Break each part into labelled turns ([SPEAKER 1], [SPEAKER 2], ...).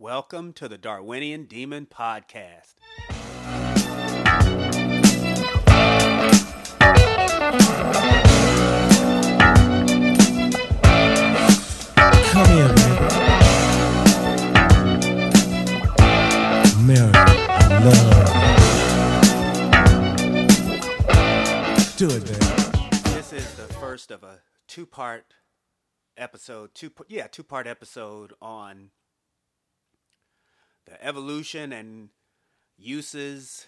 [SPEAKER 1] Welcome to the Darwinian Demon Podcast.
[SPEAKER 2] Come here, baby. Mary, I love. Do it, baby.
[SPEAKER 1] This is the first of a two-part episode, two yeah, two-part episode on the evolution and uses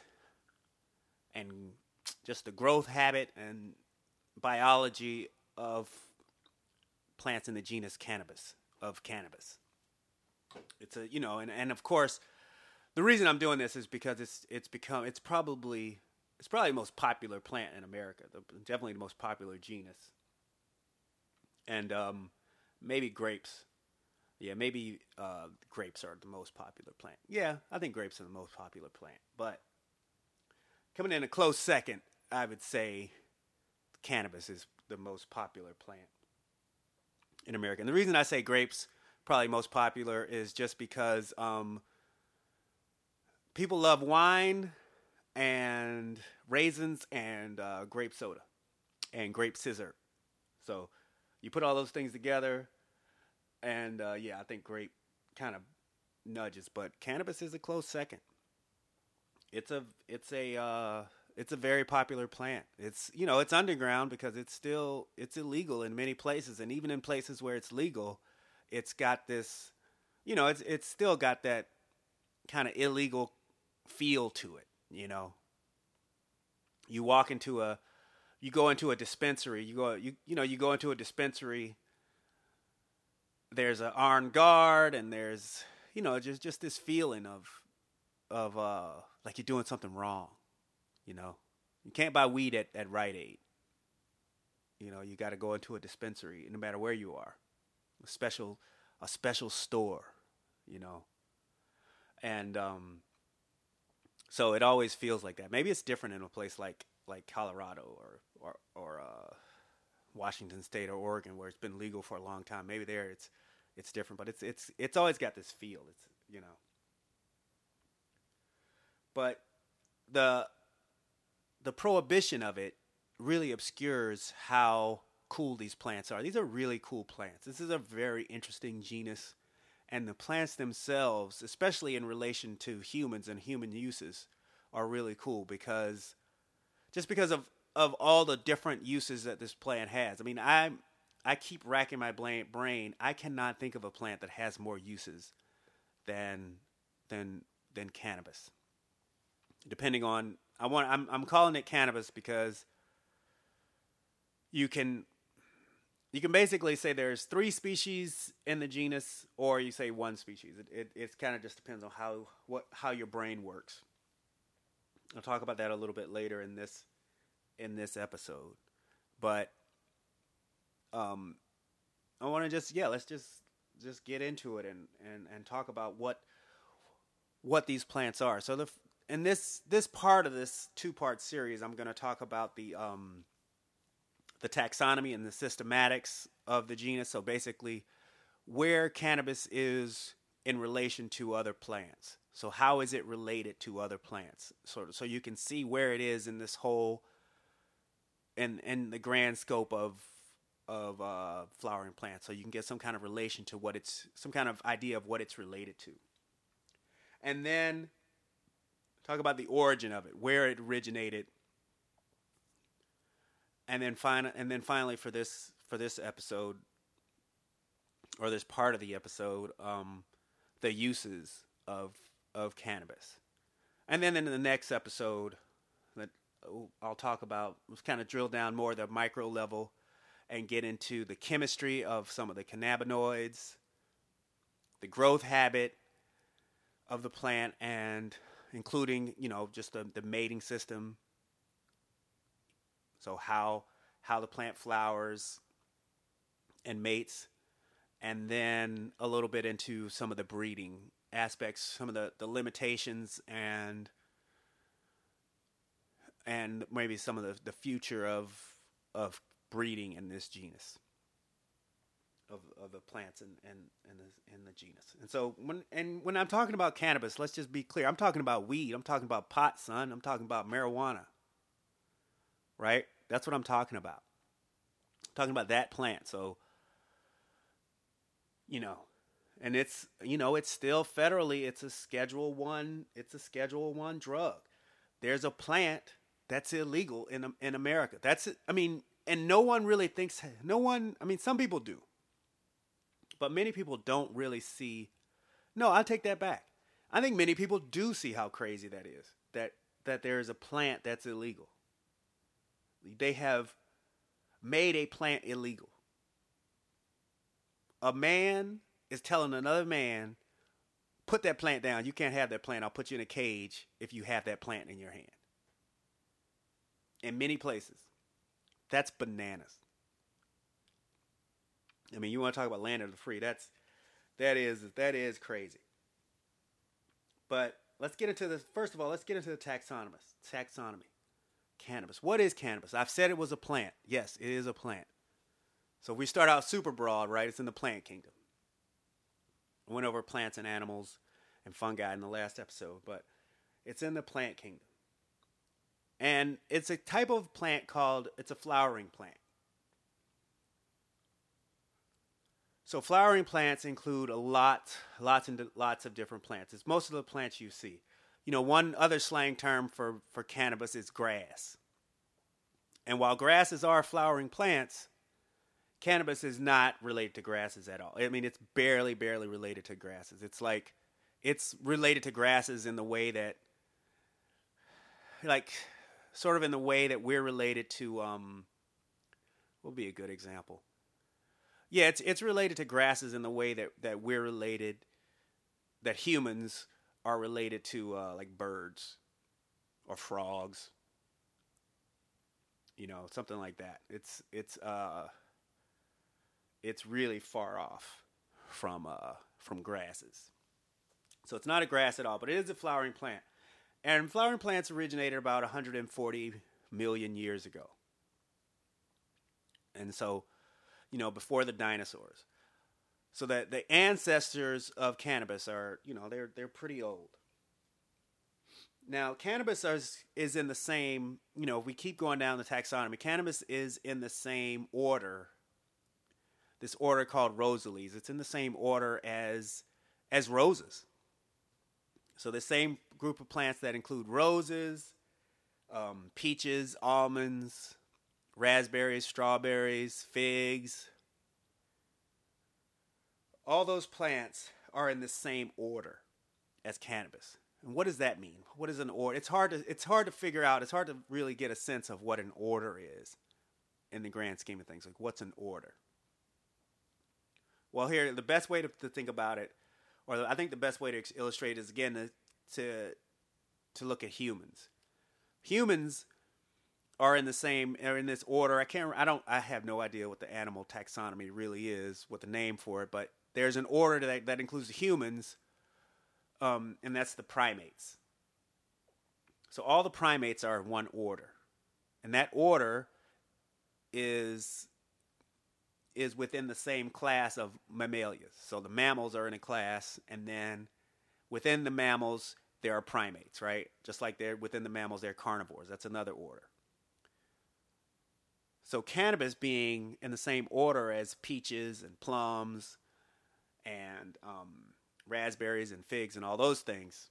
[SPEAKER 1] and just the growth habit and biology of plants in the genus cannabis of cannabis. It's a you know, and, and of course, the reason I'm doing this is because it's it's become it's probably it's probably the most popular plant in America. The, definitely the most popular genus. And um, maybe grapes. Yeah, maybe uh, grapes are the most popular plant. Yeah, I think grapes are the most popular plant. But coming in a close second, I would say cannabis is the most popular plant in America. And the reason I say grapes probably most popular is just because um, people love wine and raisins and uh, grape soda and grape scissor. So you put all those things together, and uh, yeah, I think grape kind of nudges, but cannabis is a close second. It's a it's a uh, it's a very popular plant. It's you know it's underground because it's still it's illegal in many places, and even in places where it's legal, it's got this you know it's it's still got that kind of illegal feel to it. You know, you walk into a you go into a dispensary. You go you you know you go into a dispensary. There's an armed guard, and there's you know just just this feeling of of uh like you're doing something wrong. You know, you can't buy weed at, at Rite Aid. You know, you got to go into a dispensary, no matter where you are, a special a special store. You know, and um, so it always feels like that. Maybe it's different in a place like like Colorado or or or uh, Washington State or Oregon, where it's been legal for a long time. Maybe there it's it's different, but it's it's it's always got this feel. It's you know, but the the prohibition of it really obscures how cool these plants are. These are really cool plants. This is a very interesting genus, and the plants themselves, especially in relation to humans and human uses, are really cool because just because of of all the different uses that this plant has. I mean, I I keep racking my brain. I cannot think of a plant that has more uses than than than cannabis. Depending on I want I'm I'm calling it cannabis because you can you can basically say there's three species in the genus or you say one species. It it, it kind of just depends on how what how your brain works. I'll talk about that a little bit later in this in this episode. But um I want to just yeah, let's just just get into it and and and talk about what what these plants are. So the in this this part of this two part series, I'm going to talk about the um, the taxonomy and the systematics of the genus. So basically, where cannabis is in relation to other plants. So how is it related to other plants? Sort of, so you can see where it is in this whole in in the grand scope of of uh, flowering plants. So you can get some kind of relation to what it's some kind of idea of what it's related to. And then talk about the origin of it, where it originated, and then and then finally for this for this episode or this part of the episode, um, the uses of of cannabis, and then in the next episode, that I'll talk about, let's kind of drill down more the micro level and get into the chemistry of some of the cannabinoids, the growth habit of the plant, and including you know just the, the mating system. So how how the plant flowers and mates and then a little bit into some of the breeding aspects some of the, the limitations and and maybe some of the, the future of of breeding in this genus of, of the plants and and and the, in the genus. And so when and when I'm talking about cannabis, let's just be clear. I'm talking about weed. I'm talking about pot, son. I'm talking about marijuana. Right? That's what I'm talking about. I'm talking about that plant. So you know, and it's you know it's still federally. It's a Schedule One. It's a Schedule One drug. There's a plant that's illegal in in America. That's I mean, and no one really thinks. No one. I mean, some people do but many people don't really see. No, I take that back. I think many people do see how crazy that is. That that there is a plant that's illegal. They have made a plant illegal. A man is telling another man, put that plant down. You can't have that plant. I'll put you in a cage if you have that plant in your hand. In many places. That's bananas. I mean, you want to talk about land of the free? That's that is that is crazy. But let's get into this. First of all, let's get into the taxonomy. Taxonomy. Cannabis. What is cannabis? I've said it was a plant. Yes, it is a plant. So we start out super broad, right? It's in the plant kingdom. I went over plants and animals and fungi in the last episode, but it's in the plant kingdom. And it's a type of plant called it's a flowering plant. So flowering plants include a lot, lots and lots of different plants. It's most of the plants you see. You know, one other slang term for, for cannabis is grass. And while grasses are flowering plants, cannabis is not related to grasses at all. I mean, it's barely, barely related to grasses. It's like, it's related to grasses in the way that, like, sort of in the way that we're related to, um, would be a good example? Yeah, it's it's related to grasses in the way that that we're related, that humans are related to uh, like birds or frogs. You know, something like that. It's it's uh it's really far off from uh from grasses. So it's not a grass at all, but it is a flowering plant. And flowering plants originated about 140 million years ago. And so you know, before the dinosaurs. So that the ancestors of cannabis are, you know, they're they're pretty old. Now, cannabis is, is in the same, you know, if we keep going down the taxonomy, cannabis is in the same order. This order called Rosales. It's in the same order as as roses. So the same group of plants that include roses, um, peaches, almonds, raspberries, strawberries, figs. All those plants are in the same order as cannabis. And what does that mean? What is an order? It's hard to it's hard to figure out. It's hard to really get a sense of what an order is in the grand scheme of things. Like what's an order? Well, here the best way to, to think about it, or I think the best way to illustrate is again to to, to look at humans. Humans are in the same are in this order. I can't. I don't. I have no idea what the animal taxonomy really is, what the name for it. But there's an order that that includes the humans, um, and that's the primates. So all the primates are in one order, and that order is is within the same class of mammalias. So the mammals are in a class, and then within the mammals there are primates, right? Just like they're within the mammals, they're carnivores. That's another order. So cannabis being in the same order as peaches and plums and um, raspberries and figs and all those things,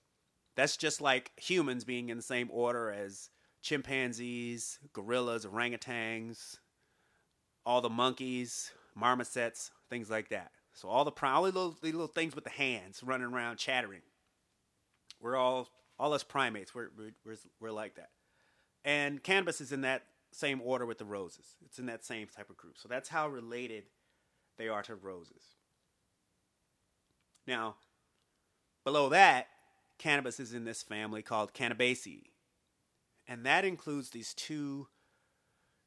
[SPEAKER 1] that's just like humans being in the same order as chimpanzees, gorillas, orangutans, all the monkeys, marmosets, things like that. So all the all the little, little things with the hands running around chattering. We're all all us primates. We're we're we're like that. And cannabis is in that same order with the roses. It's in that same type of group. So that's how related they are to roses. Now, below that, cannabis is in this family called Cannabaceae. And that includes these two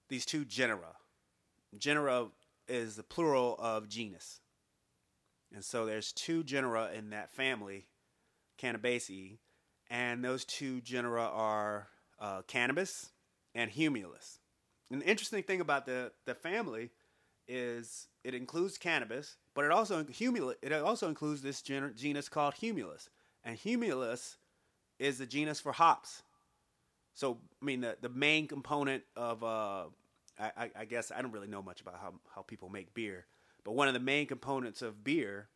[SPEAKER 1] these two genera. Genera is the plural of genus. And so there's two genera in that family, Cannabaceae, and those two genera are uh, cannabis and Humulus. And the interesting thing about the, the family is it includes cannabis, but it also humula, it also includes this gen- genus called Humulus, and Humulus is the genus for hops. So I mean the the main component of uh, I, I, guess I don't really know much about how how people make beer, but one of the main components of beer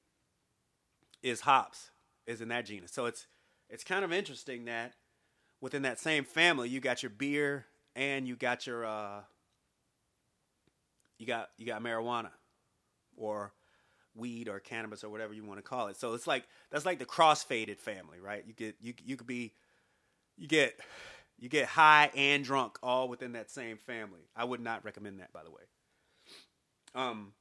[SPEAKER 1] is hops, is in that genus. So it's it's kind of interesting that within that same family you got your beer and you got your uh, you got you got marijuana or weed or cannabis or whatever you want to call it. So it's like that's like the cross-faded family, right? You get you you could be you get you get high and drunk all within that same family. I would not recommend that by the way. Um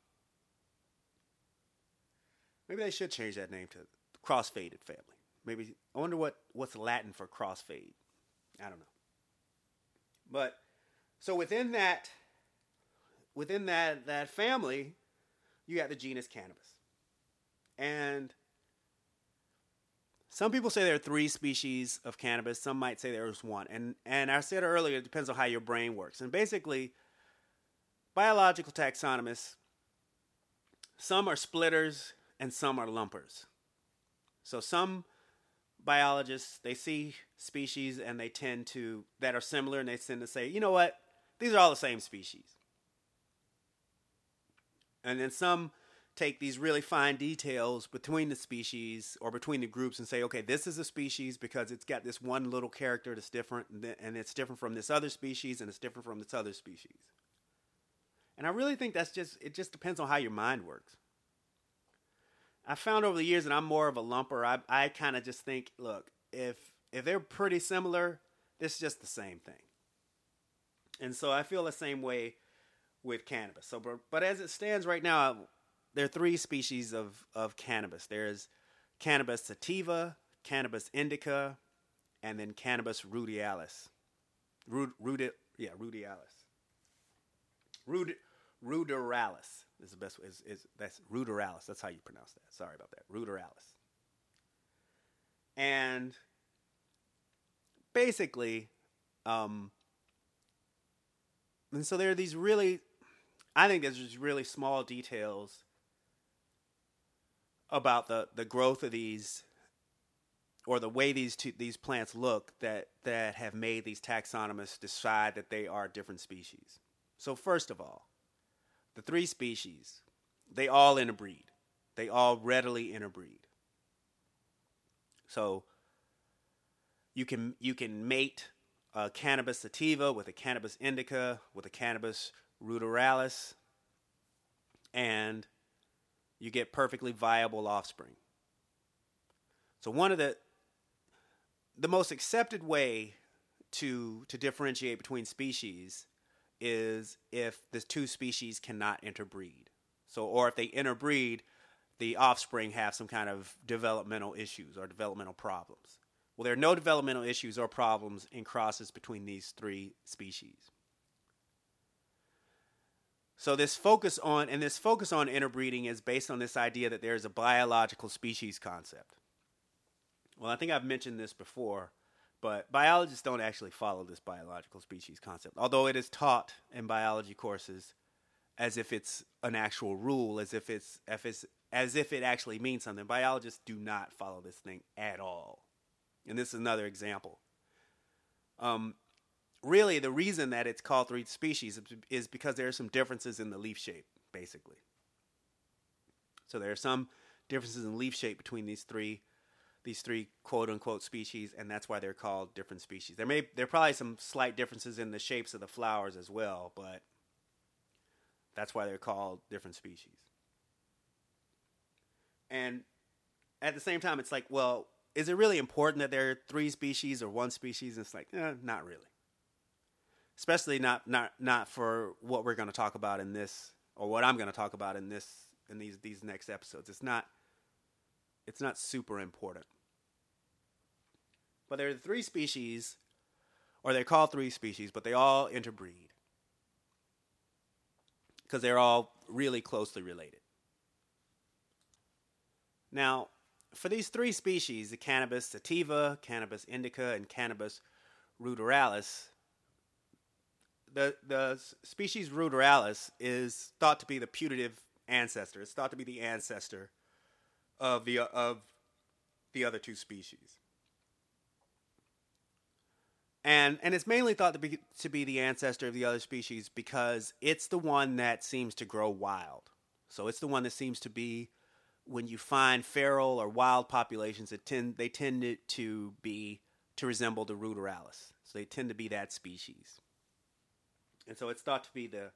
[SPEAKER 1] maybe they should change that name to cross-faded family. Maybe I wonder what what's Latin for crossfade. I don't know. But so within that within that that family, you got the genus cannabis. And some people say there are three species of cannabis. Some might say there's one. And and I said earlier, it depends on how your brain works. And basically, biological taxonomists, some are splitters and some are lumpers. So some biologists they see species and they tend to that are similar and they tend to say, you know what, these are all the same species. And then some take these really fine details between the species or between the groups and say, okay, this is a species because it's got this one little character that's different and it's different from this other species and it's different from this other species. And I really think that's just, it just depends on how your mind works. I found over the years that I'm more of a lumper. I, I kind of just think, look, if, if they're pretty similar, it's just the same thing. And so I feel the same way with cannabis. So, but, but as it stands right now, there are three species of, of cannabis. There's cannabis sativa, cannabis indica, and then cannabis rudialis. Rud, rudi, yeah, rudialis. Rud, ruderalis is the best. Is is that's ruderalis? That's how you pronounce that. Sorry about that. Ruderalis. And basically, um, and so there are these really I think there's just really small details about the, the growth of these or the way these two, these plants look that that have made these taxonomists decide that they are different species. So first of all, the three species, they all interbreed. They all readily interbreed. So you can you can mate a cannabis sativa with a cannabis indica with a cannabis ruderalis, and you get perfectly viable offspring. So one of the the most accepted way to to differentiate between species is if the two species cannot interbreed. So or if they interbreed, the offspring have some kind of developmental issues or developmental problems. Well, there are no developmental issues or problems in crosses between these three species. So this focus on and this focus on interbreeding is based on this idea that there is a biological species concept. Well, I think I've mentioned this before, but biologists don't actually follow this biological species concept, although it is taught in biology courses as if it's an actual rule, as if it's, if it's as if it actually means something. Biologists do not follow this thing at all, and this is another example. Um, really the reason that it's called three species is because there are some differences in the leaf shape, basically. So there are some differences in leaf shape between these three these three quote unquote species, and that's why they're called different species. There may there are probably some slight differences in the shapes of the flowers as well, but that's why they're called different species. And at the same time, it's like, well, is it really important that there are three species or one species? And it's like, eh, not really especially not not not for what we're going to talk about in this or what I'm going to talk about in this in these these next episodes. It's not it's not super important. But there are three species or they're called three species, but they all interbreed because they're all really closely related. Now, for these three species, the cannabis sativa, cannabis indica, and cannabis ruderalis, the the species Ruderalis is thought to be the putative ancestor. It's thought to be the ancestor of the of the other two species. And and it's mainly thought to be to be the ancestor of the other species because it's the one that seems to grow wild. So it's the one that seems to be when you find feral or wild populations, that tend they tend to, be to resemble the Ruderalis. So they tend to be that species. And so it's thought to be the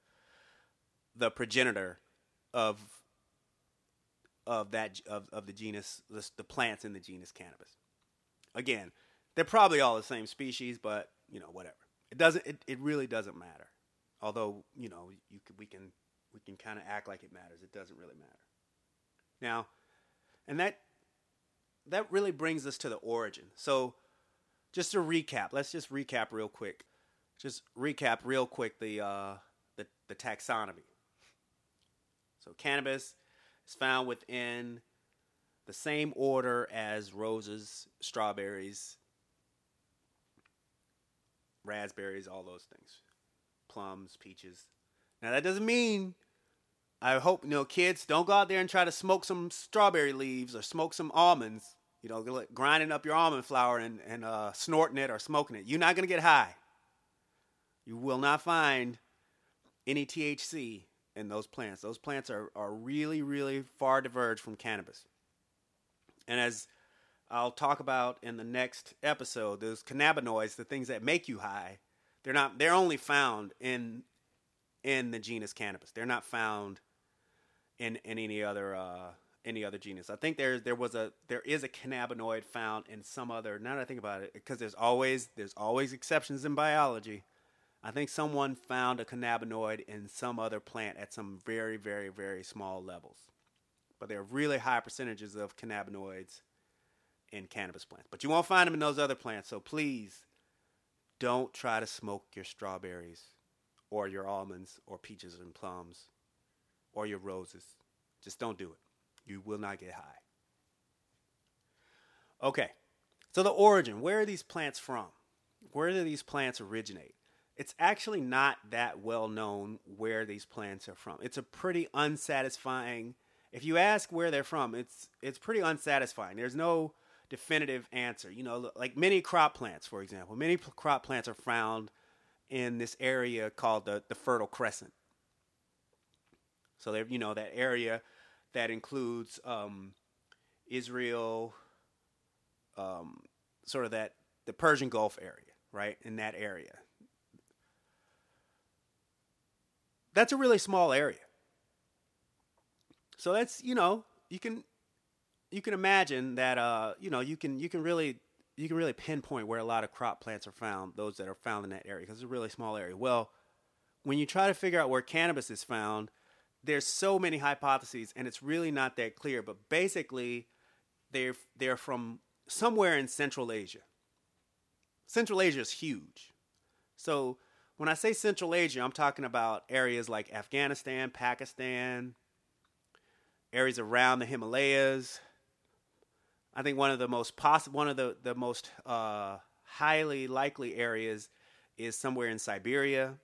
[SPEAKER 1] the progenitor of of that of, of the genus the, the plants in the genus cannabis. Again, they're probably all the same species, but you know whatever. It doesn't. It, it really doesn't matter. Although you know you could, we can we can kind of act like it matters. It doesn't really matter. Now, and that that really brings us to the origin. So, just to recap, let's just recap real quick. Just recap real quick the uh, the, the taxonomy. So, cannabis is found within the same order as roses, strawberries, raspberries, all those things, plums, peaches. Now, that doesn't mean I hope you know kids don't go out there and try to smoke some strawberry leaves or smoke some almonds. You know, grinding up your almond flour and and uh, snorting it or smoking it. You're not gonna get high. You will not find any THC in those plants. Those plants are are really really far diverged from cannabis. And as I'll talk about in the next episode, those cannabinoids, the things that make you high, they're not they're only found in in the genus cannabis. They're not found in, in any other uh, any other genus. I think there there was a there is a cannabinoid found in some other. Now that I think about it, because there's always there's always exceptions in biology. I think someone found a cannabinoid in some other plant at some very very very small levels, but there are really high percentages of cannabinoids in cannabis plants. But you won't find them in those other plants. So please don't try to smoke your strawberries or your almonds or peaches and plums or your roses. Just don't do it. You will not get high. Okay, so the origin where are these plants from? Where do these plants originate? It's actually not that well known where these plants are from. It's a pretty unsatisfying. If you ask where they're from, it's it's pretty unsatisfying. There's no definitive answer. You know, like many crop plants, for example, many crop plants are found in this area called the, the Fertile Crescent. So there, you know that area that includes um, Israel, um, sort of that the Persian Gulf area, right? In that area, that's a really small area. So that's you know you can you can imagine that uh, you know you can you can really you can really pinpoint where a lot of crop plants are found, those that are found in that area, because it's a really small area. Well, when you try to figure out where cannabis is found, there's so many hypotheses and it's really not that clear but basically they're they're from somewhere in central asia central asia is huge so when i say central asia i'm talking about areas like afghanistan pakistan areas around the himalayas i think one of the most possible one of the, the most uh, highly likely areas is somewhere in siberia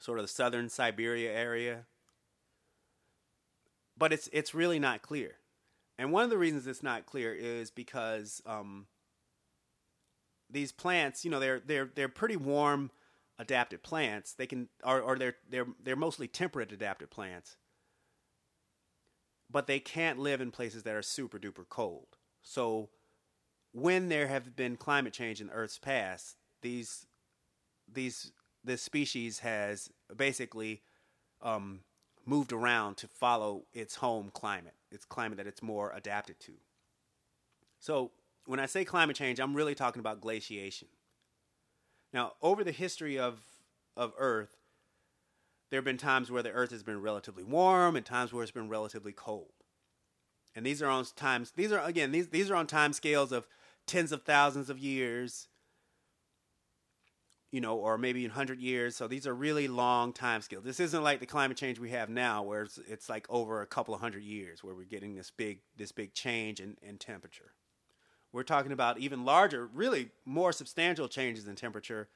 [SPEAKER 1] sort of the southern siberia area but it's it's really not clear. And one of the reasons it's not clear is because um, these plants, you know, they're they're they're pretty warm adapted plants. They can or, or they're they're they're mostly temperate adapted plants. But they can't live in places that are super duper cold. So when there have been climate change in Earth's past, these these this species has basically um, moved around to follow its home climate, its climate that it's more adapted to. So, when I say climate change, I'm really talking about glaciation. Now, over the history of, of Earth, there have been times where the Earth has been relatively warm and times where it's been relatively cold. And these are on times these are again these these are on time scales of tens of thousands of years you know, or maybe in 100 years. So these are really long time scales. This isn't like the climate change we have now where it's, it's like over a couple of hundred years where we're getting this big this big change in, in temperature. We're talking about even larger, really more substantial changes in temperature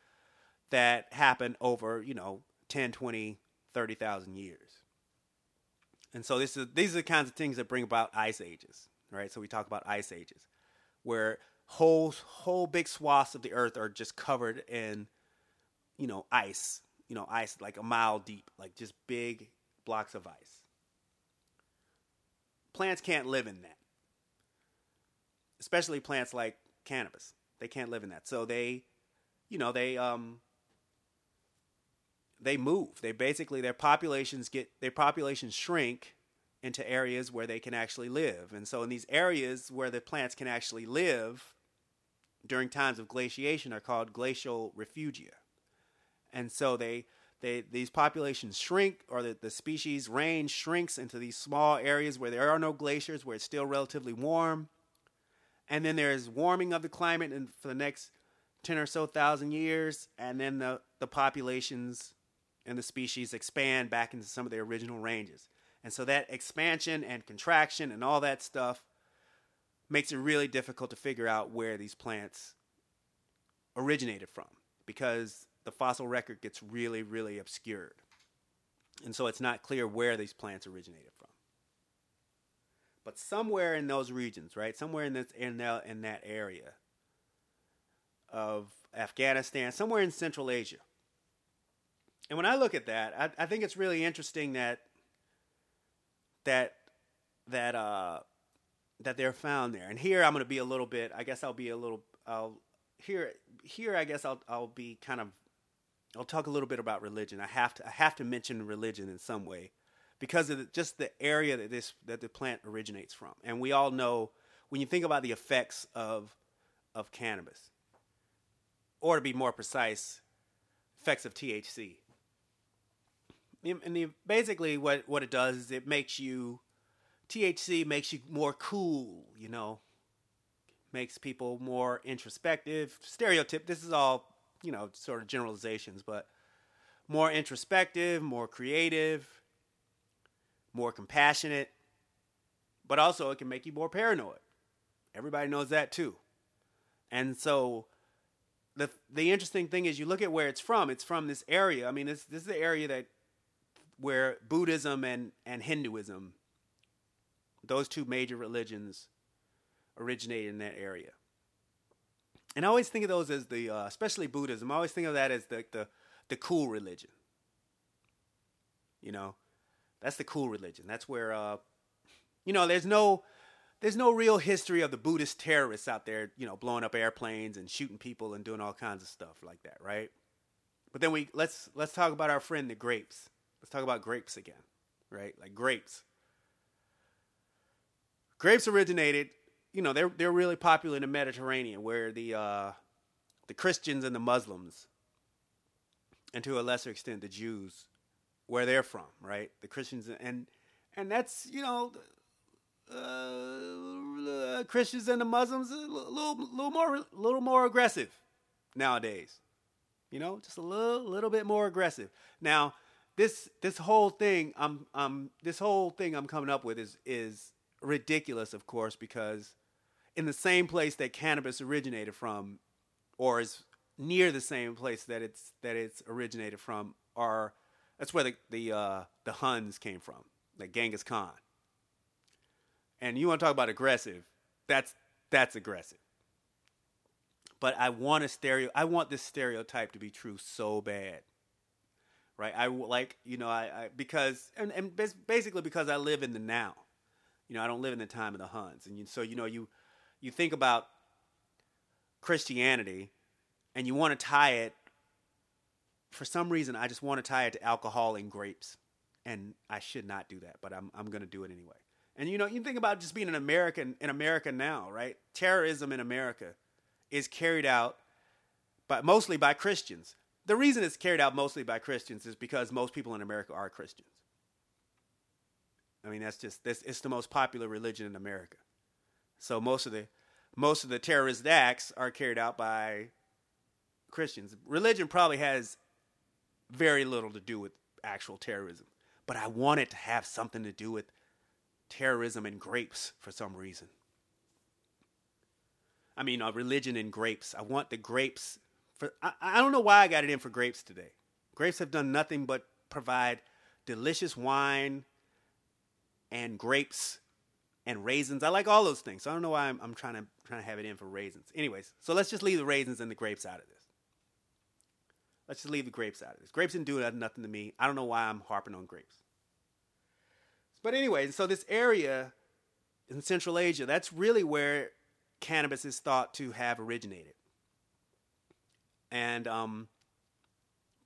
[SPEAKER 1] that happen over, you know, 10, 20, 30,000 years. And so this is these are the kinds of things that bring about ice ages, right? So we talk about ice ages where whole whole big swaths of the earth are just covered in you know, ice, you know, ice like a mile deep, like just big blocks of ice. Plants can't live in that. Especially plants like cannabis. They can't live in that. So they, you know, they um they move. They basically their populations get their populations shrink into areas where they can actually live. And so in these areas where the plants can actually live during times of glaciation are called glacial refugia. And so they they these populations shrink or the, the species range shrinks into these small areas where there are no glaciers, where it's still relatively warm. And then there's warming of the climate and for the next 10 or so thousand years, and then the, the populations and the species expand back into some of their original ranges. And so that expansion and contraction and all that stuff makes it really difficult to figure out where these plants originated from because the fossil record gets really, really obscured. And so it's not clear where these plants originated. But somewhere in those regions, right? Somewhere in this in that, in that area of Afghanistan, somewhere in Central Asia. And when I look at that, I, I think it's really interesting that that that uh that they're found there. And here I'm going to be a little bit. I guess I'll be a little. I'll here here. I guess I'll I'll be kind of I'll talk a little bit about religion. I have to I have to mention religion in some way because of the, just the area that this that the plant originates from. And we all know when you think about the effects of of cannabis, or to be more precise, effects of THC. And the, basically, what what it does is it makes you THC makes you more cool. You know, makes people more introspective. Stereotype. This is all you know, sort of generalizations, but more introspective, more creative, more compassionate, but also it can make you more paranoid. Everybody knows that too. And so the the interesting thing is you look at where it's from. It's from this area. I mean, this this is the area that where Buddhism and and Hinduism, those two major religions, originated in that area and I always think of those as the, uh, especially Buddhism. I always think of that as the, the the cool religion. You know, that's the cool religion. That's where, uh, you know, there's no there's no real history of the Buddhist terrorists out there, you know, blowing up airplanes and shooting people and doing all kinds of stuff like that, right? But then we let's let's talk about our friend the grapes. Let's talk about grapes again, right? Like grapes. Grapes originated you know they're they're really popular in the Mediterranean, where the uh, the Christians and the Muslims, and to a lesser extent the Jews, where they're from, right? The Christians and and that's you know. Uh, Christians and the Muslims a little, little more, little more aggressive nowadays. You know, just a little, little bit more aggressive. Now, this, this whole thing, I'm, um, this whole thing I'm coming up with is, is ridiculous, of course, because in the same place that cannabis originated from, or is near the same place that it's that it's originated from, are that's where the the uh, the Huns came from, like Genghis Khan. And you want to talk about aggressive? That's that's aggressive. But I want a stereo. I want this stereotype to be true so bad right? I like you know I, I because and, and basically because I live in the now. You know, I don't live in the time of the Huns, and you, so you know you you think about Christianity and you want to tie it for some reason I just want to tie it to alcohol and grapes. And I should not do that, but I'm I'm going to do it anyway. And you know, you think about just being an American in America now, right? Terrorism in America is carried out but mostly by Christians. The reason it's carried out mostly by Christians is because most people in America are Christians. I mean, that's just this it's the most popular religion in America. So most of the most of the terrorist acts are carried out by Christians. Religion probably has very little to do with actual terrorism, but I want it to have something to do with terrorism and grapes for some reason. I mean, uh, religion and grapes. I want the grapes for I, I don't know why I got it in for grapes today. Grapes have done nothing but provide delicious wine and grapes and raisins. I like all those things. So I don't know why I'm, I'm trying to trying to have it in for raisins. Anyways, so let's just leave the raisins and the grapes out of this. Let's just leave the grapes out of this. Grapes didn't do nothing to me. I don't know why I'm harping on grapes. But anyway, so this area in Central Asia, that's really where cannabis is thought to have originated. And um,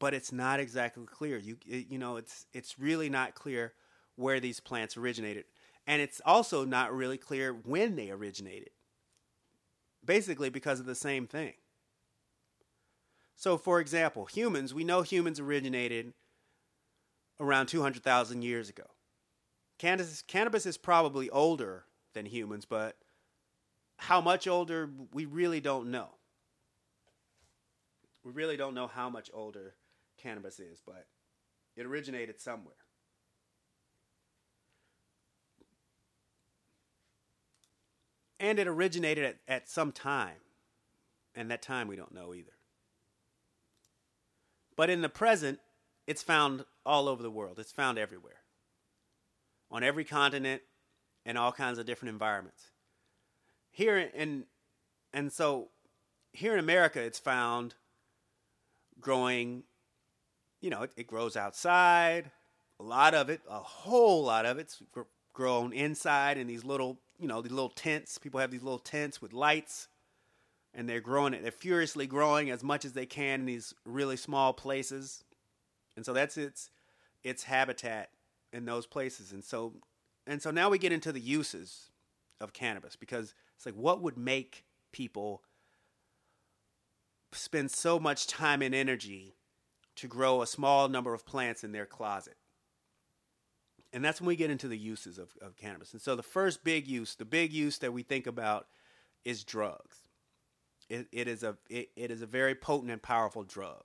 [SPEAKER 1] but it's not exactly clear. You it, you know, it's it's really not clear where these plants originated, and it's also not really clear when they originated. Basically, because of the same thing. So, for example, humans, we know humans originated around 200,000 years ago. Cannabis, cannabis is probably older than humans, but how much older, we really don't know. We really don't know how much older cannabis is, but it originated somewhere. And it originated at, at some time, and that time we don't know either. But in the present, it's found all over the world. It's found everywhere. On every continent and all kinds of different environments. Here in and so here in America it's found growing you know, it, it grows outside. A lot of it, a whole lot of it's gr- grown inside in these little, you know, these little tents. People have these little tents with lights and they're growing it. They're furiously growing as much as they can in these really small places, and so that's its its habitat in those places. And so and so now we get into the uses of cannabis because it's like what would make people spend so much time and energy to grow a small number of plants in their closet. And that's when we get into the uses of, of cannabis. And so the first big use, the big use that we think about is drugs. It, it is a it, it is a very potent and powerful drug.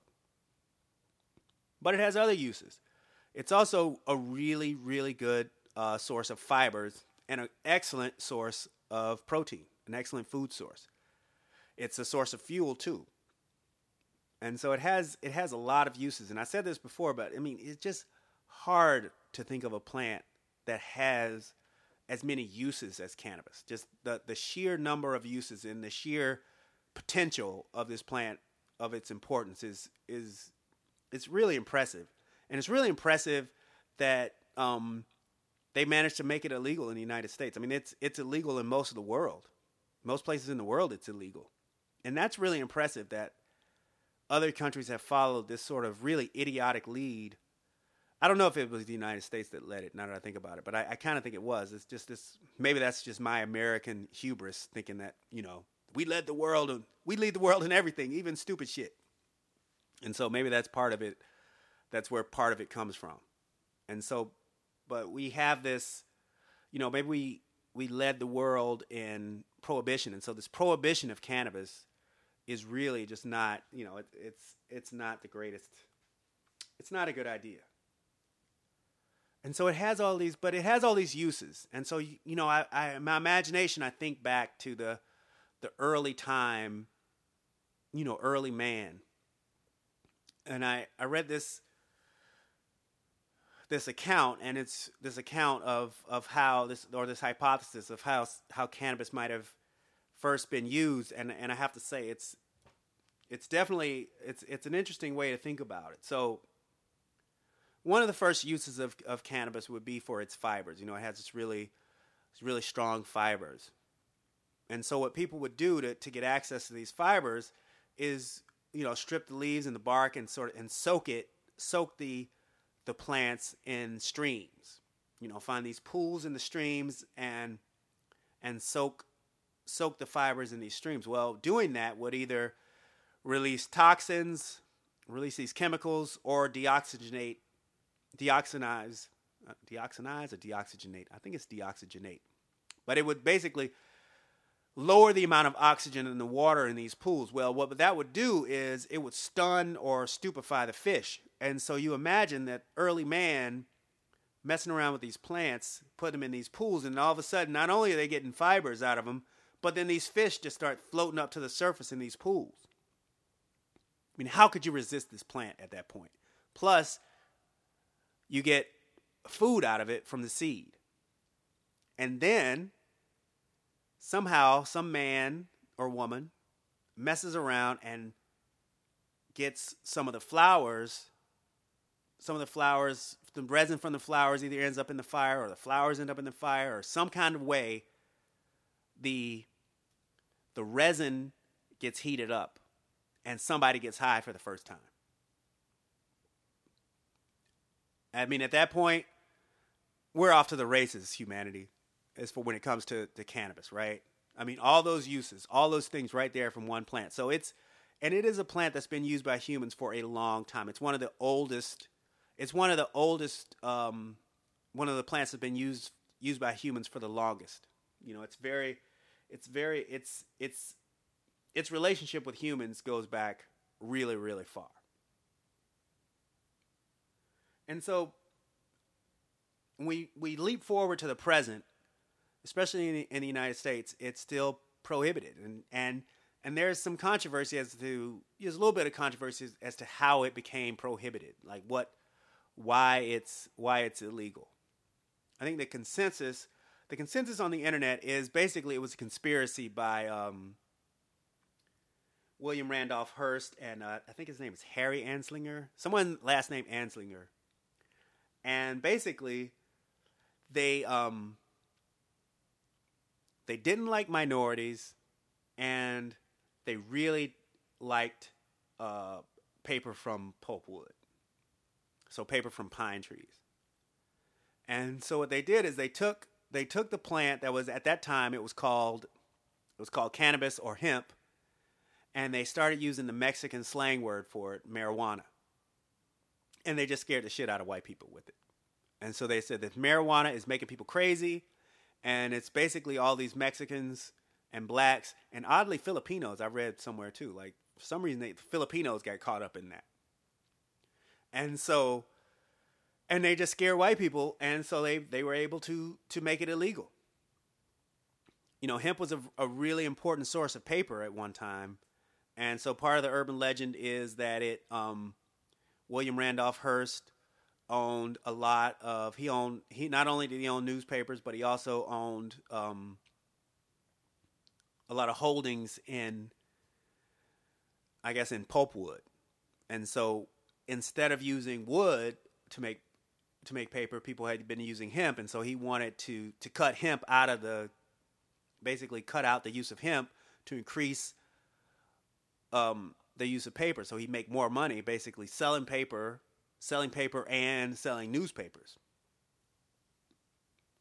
[SPEAKER 1] But it has other uses. It's also a really really good uh, source of fibers and an excellent source of protein, an excellent food source. It's a source of fuel too. And so it has it has a lot of uses. And I said this before, but I mean it's just hard to think of a plant that has as many uses as cannabis. Just the the sheer number of uses and the sheer potential of this plant of its importance is is it's really impressive, and it's really impressive that um, they managed to make it illegal in the United States. I mean, it's it's illegal in most of the world, most places in the world, it's illegal, and that's really impressive that other countries have followed this sort of really idiotic lead. I don't know if it was the United States that led it. Now that I think about it, but I, I kind of think it was. It's just this. Maybe that's just my American hubris, thinking that you know we led the world and we lead the world in everything, even stupid shit. And so maybe that's part of it. That's where part of it comes from. And so, but we have this, you know, maybe we we led the world in prohibition, and so this prohibition of cannabis is really just not, you know, it, it's it's not the greatest. It's not a good idea. And so it has all these, but it has all these uses. And so you know, I, I my imagination, I think back to the the early time, you know, early man. And I, I read this this account and it's this account of, of how this or this hypothesis of how how cannabis might have first been used and, and I have to say it's it's definitely it's it's an interesting way to think about it. So one of the first uses of, of cannabis would be for its fibers. You know, it has this really really strong fibers. And so what people would do to, to get access to these fibers is, you know, strip the leaves and the bark and sort of and soak it, soak the the plants in streams. You know, find these pools in the streams and and soak soak the fibers in these streams. Well, doing that would either release toxins, release these chemicals, or deoxygenate, deoxynize, uh, deoxynize or deoxygenate. I think it's deoxygenate. But it would basically lower the amount of oxygen in the water in these pools. Well, what that would do is it would stun or stupefy the fish. And so you imagine that early man messing around with these plants, put them in these pools, and all of a sudden, not only are they getting fibers out of them, but then these fish just start floating up to the surface in these pools. I mean, how could you resist this plant at that point? Plus, you get food out of it from the seed. And then somehow some man or woman messes around and gets some of the flowers some of the flowers the resin from the flowers either ends up in the fire or the flowers end up in the fire or some kind of way the the resin gets heated up and somebody gets high for the first time. I mean at that point we're off to the races humanity as for when it comes to, to cannabis right? I mean all those uses all those things right there from one plant. So it's and it is a plant that's been used by humans for a long time. It's one of the oldest it's one of the oldest um, one of the plants that's been used used by humans for the longest. You know it's very it's very it's it's its relationship with humans goes back really really far. And so we we leap forward to the present especially in the, in the united states it's still prohibited. And and and there's some controversy as to there's a little bit of controversy as, as to how it became prohibited like what why it's why it's illegal. I think the consensus the consensus on the internet is basically it was a conspiracy by um, william randolph hearst and uh, i think his name is harry anslinger someone last name anslinger. And basically they um, they didn't like minorities and they really liked uh, paper from pulpwood. So paper from pine trees. And so what they did is they took they took the plant that was at that time it was called it was called cannabis or hemp and they started using the mexican slang word for it marijuana. And they just scared the shit out of white people with it. And so they said that marijuana is making people crazy and it's basically all these mexicans and blacks and oddly filipinos. I read somewhere too. Like for some reason they, filipinos got caught up in that. And so and they just scare white people. And so they they were able to to make it illegal. You know hemp was a, a really important source of paper at one time. And so part of the urban legend is that it um, william randolph hearst owned a lot of he owned he not only did he own newspapers but he also owned um, a lot of holdings in i guess in pulpwood and so instead of using wood to make to make paper, people had been using hemp, and so he wanted to to cut hemp out of the basically cut out the use of hemp to increase um, the use of paper. So he'd make more money basically selling paper, selling paper, and selling newspapers.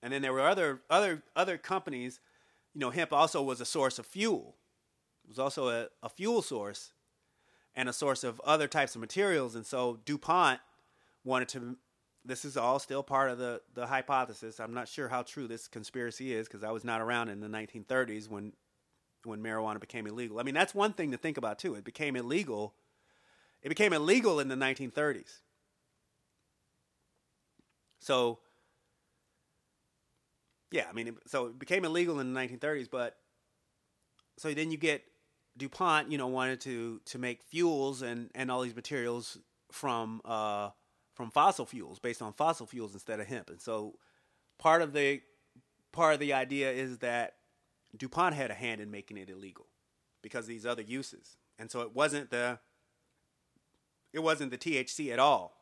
[SPEAKER 1] And then there were other other other companies. You know, hemp also was a source of fuel. It was also a, a fuel source and a source of other types of materials. And so DuPont wanted to. This is all still part of the the hypothesis. I'm not sure how true this conspiracy is because I was not around in the 1930s when when marijuana became illegal. I mean, that's one thing to think about too. It became illegal. It became illegal in the 1930s. So, yeah, I mean, so it became illegal in the 1930s, but so then you get DuPont, you know, wanted to to make fuels and and all these materials from uh from fossil fuels, based on fossil fuels instead of hemp. And so part of the part of the idea is that DuPont had a hand in making it illegal because of these other uses. And so it wasn't the it wasn't the THC at all.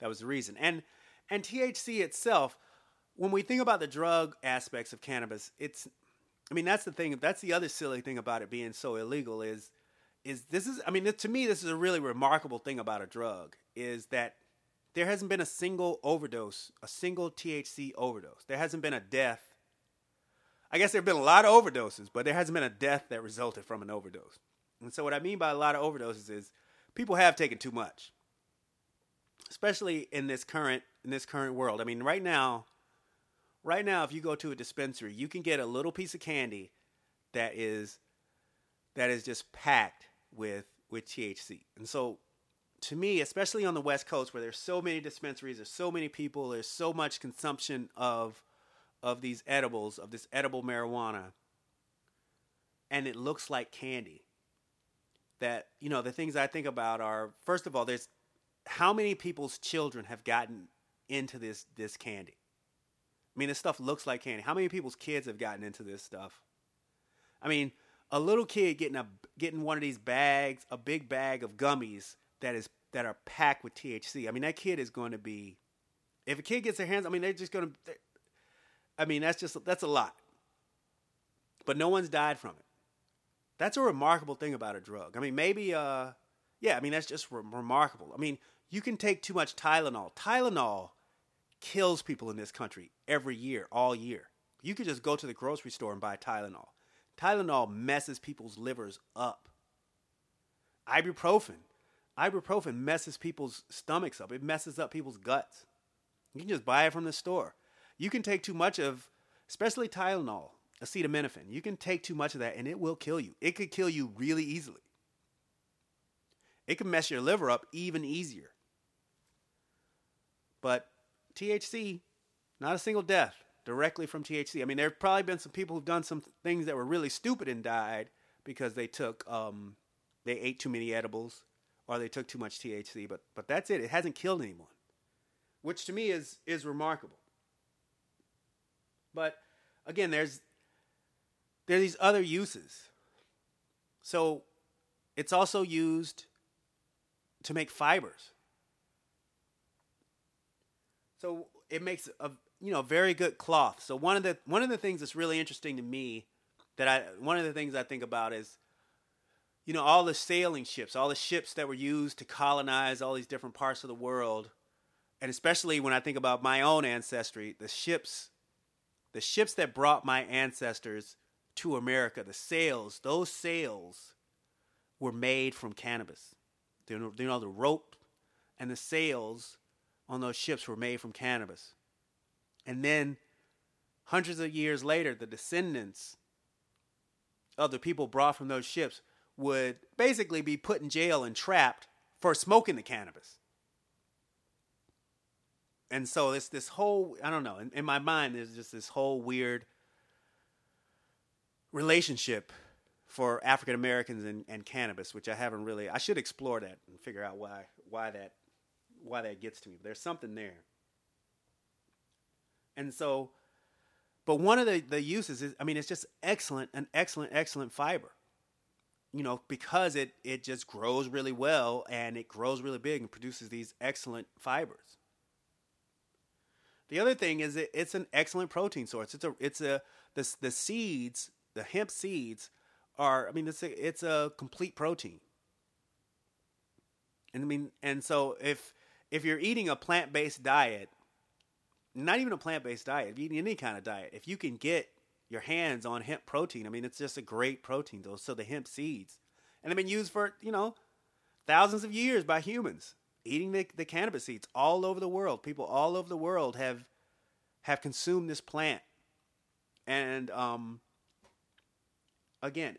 [SPEAKER 1] That was the reason. And and THC itself, when we think about the drug aspects of cannabis, it's I mean that's the thing that's the other silly thing about it being so illegal is is this is I mean to me this is a really remarkable thing about a drug is that there hasn't been a single overdose, a single THC overdose. There hasn't been a death. I guess there have been a lot of overdoses, but there hasn't been a death that resulted from an overdose. And so what I mean by a lot of overdoses is people have taken too much. Especially in this current in this current world. I mean, right now right now if you go to a dispensary, you can get a little piece of candy that is that is just packed with with THC. And so to me, especially on the West Coast where there's so many dispensaries, there's so many people, there's so much consumption of of these edibles, of this edible marijuana, and it looks like candy. that you know the things I think about are first of all, there's how many people's children have gotten into this this candy. I mean, this stuff looks like candy. How many people's kids have gotten into this stuff? I mean, a little kid getting a getting one of these bags, a big bag of gummies that is that are packed with THC. I mean, that kid is going to be if a kid gets their hands, I mean, they're just going to I mean, that's just that's a lot. But no one's died from it. That's a remarkable thing about a drug. I mean, maybe uh yeah, I mean, that's just re- remarkable. I mean, you can take too much Tylenol. Tylenol kills people in this country every year, all year. You could just go to the grocery store and buy Tylenol. Tylenol messes people's livers up. Ibuprofen. Ibuprofen messes people's stomachs up. It messes up people's guts. You can just buy it from the store. You can take too much of, especially Tylenol, acetaminophen. You can take too much of that and it will kill you. It could kill you really easily. It can mess your liver up even easier. But THC, not a single death directly from THC. I mean, there have probably been some people who've done some things that were really stupid and died because they took, um, they ate too many edibles or they took too much THC. But but that's it. It hasn't killed anyone, which to me is is remarkable. But again, there's there are these other uses. So it's also used to make fibers. So it makes a you know very good cloth. So one of the one of the things that's really interesting to me that I one of the things I think about is you know all the sailing ships, all the ships that were used to colonize all these different parts of the world, and especially when I think about my own ancestry, the ships the ships that brought my ancestors to America, the sails, those sails were made from cannabis. You know, the rope and the sails on those ships were made from cannabis. And then hundreds of years later, the descendants of the people brought from those ships would basically be put in jail and trapped for smoking the cannabis. And so it's this whole I don't know, in, in my mind there's just this whole weird relationship for African Americans and, and cannabis, which I haven't really I should explore that and figure out why why that why that gets to me. There's something there. And so, but one of the, the uses is, I mean, it's just excellent, an excellent, excellent fiber. You know, because it, it just grows really well and it grows really big and produces these excellent fibers. The other thing is it, it's an excellent protein source. It's a it's a the the seeds, the hemp seeds are I mean it's a it's a complete protein. And I mean and so if if you're eating a plant based diet, not even a plant based diet, if you eat any kind of diet, if you can get your hands on hemp protein, I mean, it's just a great protein, though. So the hemp seeds, and they've been used for, you know, thousands of years by humans eating the, the cannabis seeds all over the world. People all over the world have have consumed this plant. And um, again,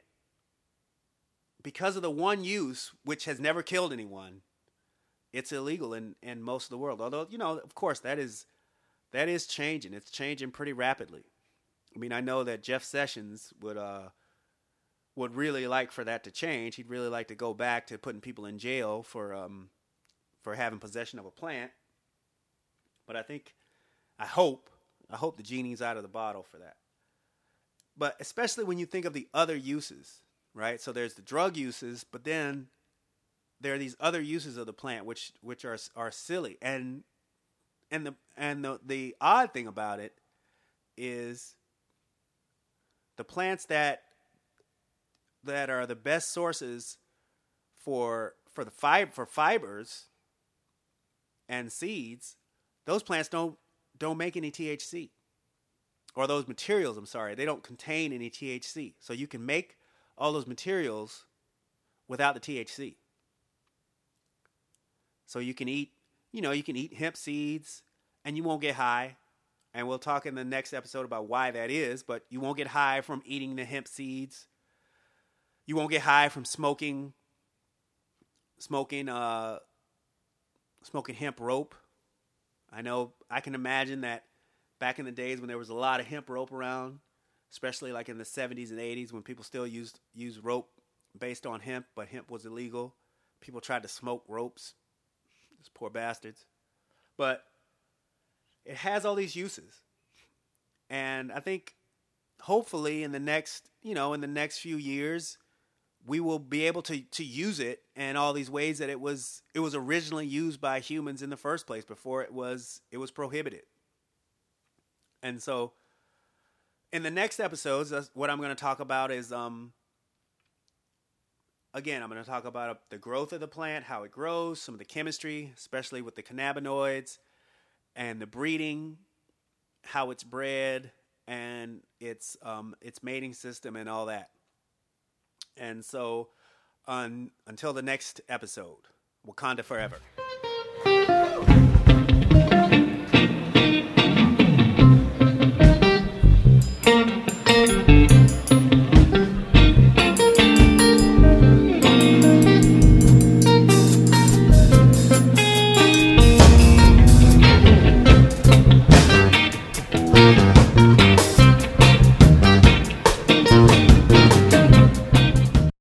[SPEAKER 1] because of the one use, which has never killed anyone, it's illegal in, in most of the world. Although, you know, of course, that is that is changing. It's changing pretty rapidly. I mean, I know that Jeff Sessions would uh would really like for that to change. He'd really like to go back to putting people in jail for um for having possession of a plant. But I think I hope I hope the genie's out of the bottle for that. But especially when you think of the other uses, right? So there's the drug uses, but then there are these other uses of the plant which which are are silly. And and the and the the odd thing about it is the plants that that are the best sources for for the fiber for fibers and seeds those plants don't don't make any THC or those materials I'm sorry they don't contain any THC so you can make all those materials without the THC so you can eat, you know, you can eat hemp seeds and you won't get high. And we'll talk in the next episode about why that is, but you won't get high from eating the hemp seeds. You won't get high from smoking smoking uh smoking hemp rope. I know I can imagine that back in the days when there was a lot of hemp rope around, especially like in the 70s and 80s when people still used used rope based on hemp, but hemp was illegal. People tried to smoke ropes. Poor bastards. But it has all these uses. And I think hopefully in the next, you know, in the next few years, we will be able to to use it in all these ways that it was it was originally used by humans in the first place before it was it was prohibited. And so in the next episodes, what I'm going to talk about is um again, I'm going to talk about the growth of the plant, how it grows, some of the chemistry, especially with the cannabinoids and the breeding, how it's bred and its um its mating system and all that. And so, un, until the next episode, Wakanda forever.